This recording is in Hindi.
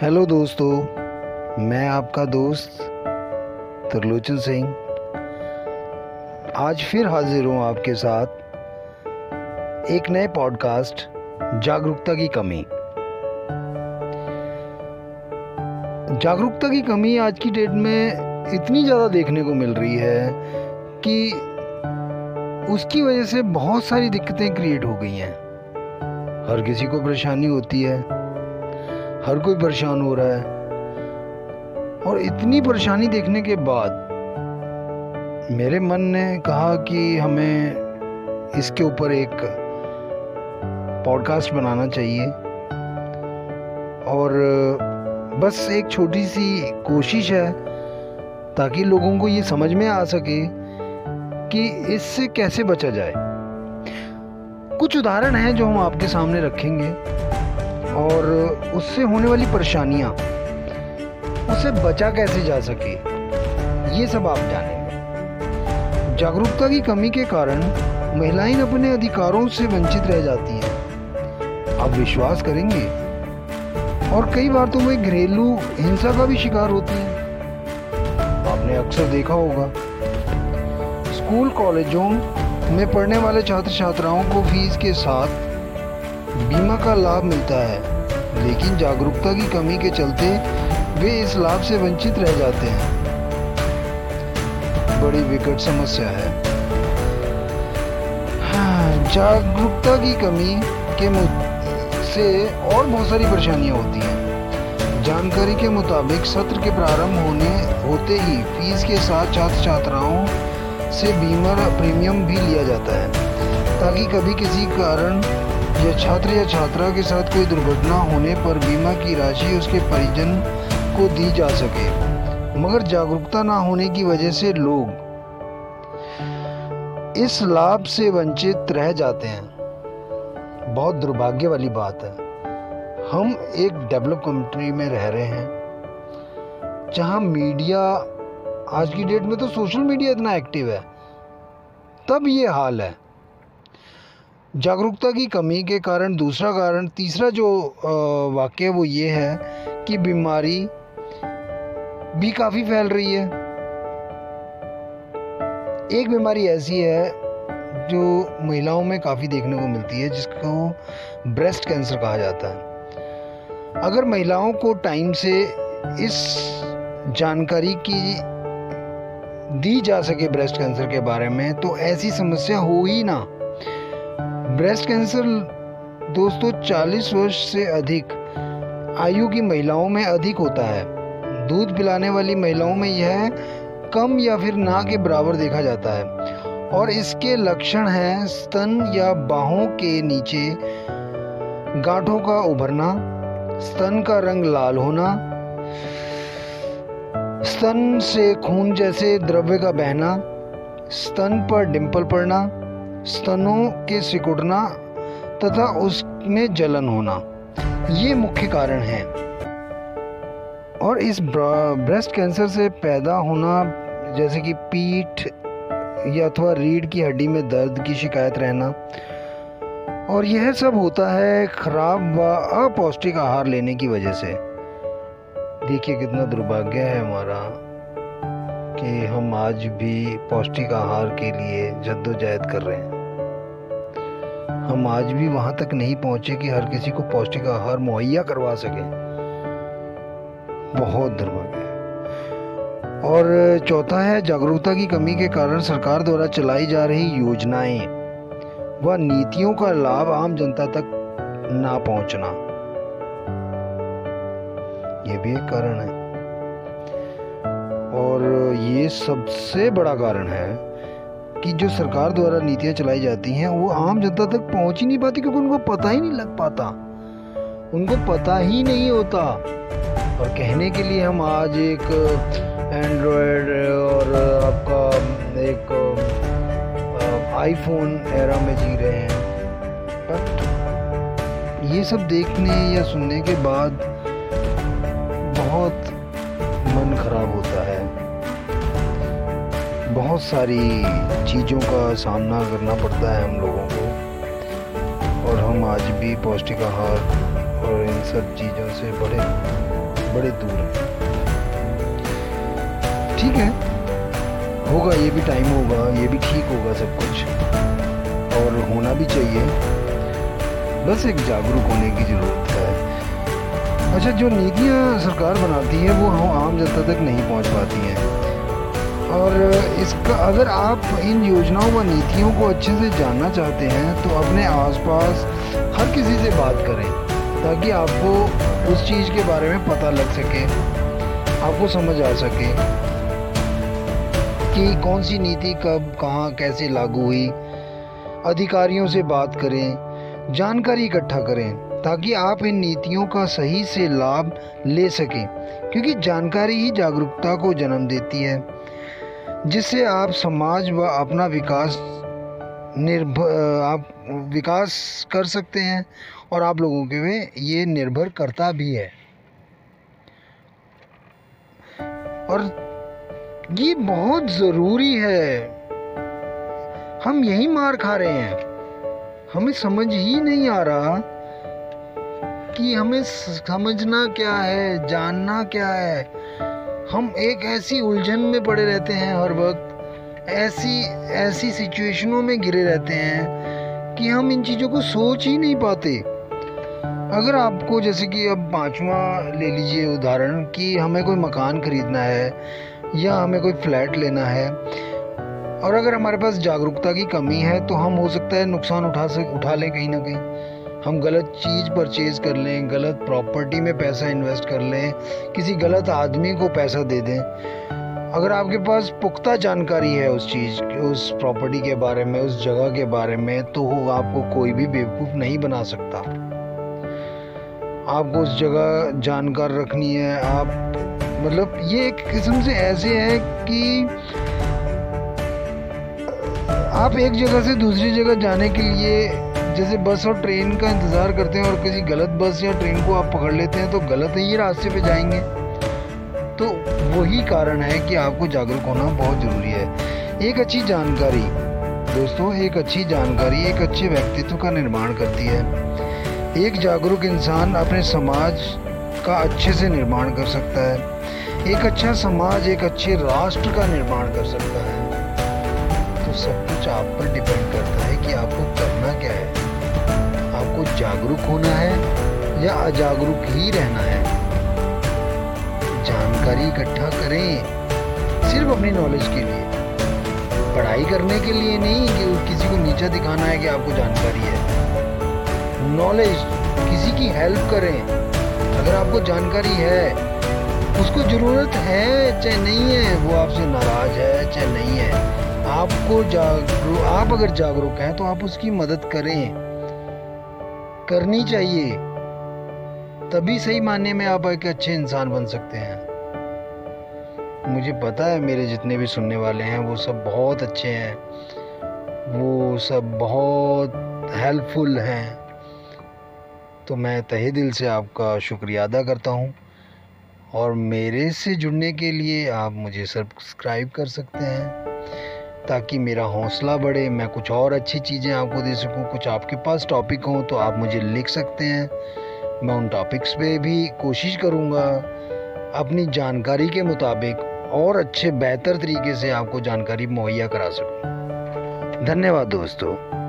हेलो दोस्तों, मैं आपका दोस्त त्रिलोचन सिंह। आज फिर हाजिर हूँ आपके साथ एक नए पॉडकास्ट, जागरूकता की कमी। जागरूकता की कमी आज की डेट में इतनी ज़्यादा देखने को मिल रही है कि उसकी वजह से बहुत सारी दिक्कतें क्रिएट हो गई हैं। हर किसी को परेशानी होती है। हर कोई परेशान हो रहा है। और इतनी परेशानी देखने के बाद मेरे मन ने कहा कि हमें इसके ऊपर एक पॉडकास्ट बनाना चाहिए। और बस एक छोटी सी कोशिश है ताकि लोगों को ये समझ में आ सके कि इससे कैसे बचा जाए। कुछ उदाहरण हैं जो हम आपके सामने रखेंगे। और उससे होने वाली परेशानियाँ उससे बचा कैसे जा सके, ये सब आप जानेंगे। जागरूकता की कमी के कारण महिलाएँ अपने अधिकारों से वंचित रह जाती हैं। आप विश्वास करेंगे? और कई बार तो वे घरेलू हिंसा का भी शिकार होती हैं। आपने अक्सर देखा होगा, स्कूल कॉलेजों में पढ़ने वाले छात्र छात्राओं को फ़ीस के साथ बीमा का लाभ मिलता है लेकिन जागरूकता की कमी के चलते वे इस लाभ से वंचित रह जाते हैं। बड़ी विकट समस्या है। हाँ, जागरूकता की कमी के से और बहुत सारी परेशानियाँ होती हैं। जानकारी के मुताबिक सत्र के प्रारंभ होने होते ही फ़ीस के साथ छात्र छात्राओं से बीमा प्रीमियम भी लिया जाता है ताकि कभी किसी कारण या छात्र या छात्रा के साथ कोई दुर्घटना होने पर बीमा की राशि उसके परिजन को दी जा सके, मगर जागरूकता ना होने की वजह से लोग इस लाभ से वंचित रह जाते हैं। बहुत दुर्भाग्य वाली बात है। हम एक डेवलप कंट्री में रह रहे हैं, जहाँ मीडिया, आज की डेट में तो सोशल मीडिया इतना एक्टिव है, तब ये हाल है। जागरूकता की कमी के कारण दूसरा कारण, तीसरा जो वाक्य वो ये है कि बीमारी भी काफ़ी फैल रही है। एक बीमारी ऐसी है जो महिलाओं में काफ़ी देखने को मिलती है, जिसको ब्रेस्ट कैंसर कहा जाता है। अगर महिलाओं को टाइम से इस जानकारी की दी जा सके ब्रेस्ट कैंसर के बारे में तो ऐसी समस्या हो ही ना। ब्रेस्ट कैंसर दोस्तों 40 वर्ष से अधिक आयु की महिलाओं में अधिक होता है। दूध पिलाने वाली महिलाओं में यह कम या फिर ना के बराबर देखा जाता है। और इसके लक्षण हैं स्तन या बाहों के नीचे गांठों का उभरना, स्तन का रंग लाल होना, स्तन से खून जैसे द्रव्य का बहना, स्तन पर डिंपल पड़ना स्तनों के सिकुड़ना तथा उसमें जलन होना, ये मुख्य कारण हैं। और इस ब्रेस्ट कैंसर से पैदा होना, जैसे कि पीठ या अथवा रीढ़ की हड्डी में दर्द की शिकायत रहना, और यह सब होता है खराब व अपौष्टिक आहार लेने की वजह से। देखिए कितना दुर्भाग्य है हमारा। कि हम आज भी पौष्टिक आहार के लिए जद्दोजहद कर रहे हैं। हम आज भी वहाँ तक नहीं पहुँचे कि हर किसी को पौष्टिक आहार मुहैया करवा सके। बहुत दुर्भाग्य है। और चौथा है, जागरूकता की कमी के कारण सरकार द्वारा चलाई जा रही योजनाएँ व नीतियों का लाभ आम जनता तक ना पहुँचना। ये भी एक कारण है। और ये सबसे बड़ा कारण है कि जो सरकार द्वारा नीतियाँ चलाई जाती हैं, वो आम जनता तक पहुँच ही नहीं पाती क्योंकि उनको पता ही नहीं लग पाता। उनको पता ही नहीं होता। और कहने के लिए हम आज एक एंड्रॉयड और आपका एक आईफोन एरा में जी रहे हैं। बट ये सब देखने या सुनने के बाद बहुत मन खराब होता है बहुत सारी चीज़ों का सामना करना पड़ता है हम लोगों को। और हम आज भी पौष्टिक आहार और इन सब चीज़ों से बड़े बड़े दूर हैं। ठीक है। होगा, ये भी टाइम होगा, ये भी ठीक होगा सब कुछ। और होना भी चाहिए। बस एक जागरूक होने की ज़रूरत है। अच्छा जो नीतियाँ सरकार बनाती है, वो हम आम जनता तक नहीं पहुँच पाती हैं। और इसका अगर आप इन योजनाओं व नीतियों को अच्छे से जानना चाहते हैं तो अपने आसपास हर किसी से बात करें, ताकि आपको उस चीज़ के बारे में पता लग सके, आपको समझ आ सके कि कौन सी नीति कब, कहाँ, कैसे लागू हुई। अधिकारियों से बात करें, जानकारी इकट्ठा करें, ताकि आप इन नीतियों का सही से लाभ ले सकें, क्योंकि जानकारी ही जागरूकता को जन्म देती है। जिससे आप समाज व अपना विकास निर्भर आप विकास कर सकते हैं और आप लोगों के में ये निर्भर करता भी है। और ये बहुत ज़रूरी है। हम यही मार खा रहे हैं। हमें समझ ही नहीं आ रहा कि हमें समझना क्या है, जानना क्या है। हम एक ऐसी उलझन में पड़े रहते हैं हर वक्त। ऐसी ऐसी सिचुएशनों में घिरे रहते हैं कि हम इन चीज़ों को सोच ही नहीं पाते। अगर आपको जैसे कि अब पांचवा ले लीजिए उदाहरण कि हमें कोई मकान खरीदना है या हमें कोई फ्लैट लेना है और अगर हमारे पास जागरूकता की कमी है तो हम हो सकता है नुकसान उठा सक, उठा लें कहीं ना कहीं। हम गलत चीज़ परचेज कर लें, गलत प्रॉपर्टी में पैसा इन्वेस्ट कर लें, किसी गलत आदमी को पैसा दे दें। अगर आपके पास पुख्ता जानकारी है उस चीज़, उस प्रॉपर्टी के बारे में, उस जगह के बारे में तो वो आपको कोई भी बेवकूफ़ नहीं बना सकता। आपको उस जगह जानकार रखनी है, आप मतलब ये एक किस्म से ऐसे है कि आप एक जगह से दूसरी जगह जाने के लिए जैसे बस और ट्रेन का इंतज़ार करते हैं और किसी गलत बस या ट्रेन को आप पकड़ लेते हैं तो गलत ही रास्ते पे जाएँगे। तो वही कारण है कि आपको जागरूक होना बहुत ज़रूरी है। एक अच्छी जानकारी, दोस्तों, एक अच्छी जानकारी एक अच्छे व्यक्तित्व का निर्माण करती है। एक जागरूक इंसान अपने समाज का अच्छे से निर्माण कर सकता है। एक अच्छा समाज, एक अच्छे राष्ट्र का निर्माण कर सकता है। तो सब कुछ आप पर डिपेंड करता है। कि आपको करना क्या है? आपको जागरूक होना है या अजागरूक ही रहना है? जानकारी इकट्ठा करें सिर्फ़ अपनी नॉलेज के लिए। पढ़ाई करने के लिए नहीं कि किसी को नीचा दिखाना है कि आपको जानकारी है। नॉलेज किसी की हेल्प करें। अगर आपको जानकारी है, उसको ज़रूरत है चाहे नहीं है, वो आपसे नाराज़ है चाहे नहीं है। आपको जागरूक आप अगर जागरूक हैं तो आप उसकी मदद करें। करनी चाहिए। तभी सही मानने में आप एक अच्छे इंसान बन सकते हैं। मुझे पता है, मेरे जितने भी सुनने वाले हैं, वो सब बहुत अच्छे हैं। वो सब बहुत हेल्पफुल हैं। तो मैं तहे दिल से आपका शुक्रिया अदा करता हूँ। और मेरे से जुड़ने के लिए आप मुझे सब्सक्राइब कर सकते हैं। ताकि मेरा हौसला बढ़े, मैं कुछ और अच्छी चीज़ें आपको दे सकूँ, कुछ आपके पास टॉपिक हों तो आप मुझे लिख सकते हैं। मैं उन टॉपिक्स पे भी कोशिश करूँगा। अपनी जानकारी के मुताबिक और अच्छे, बेहतर तरीके से आपको जानकारी मुहैया करा सकूँ। धन्यवाद दोस्तों।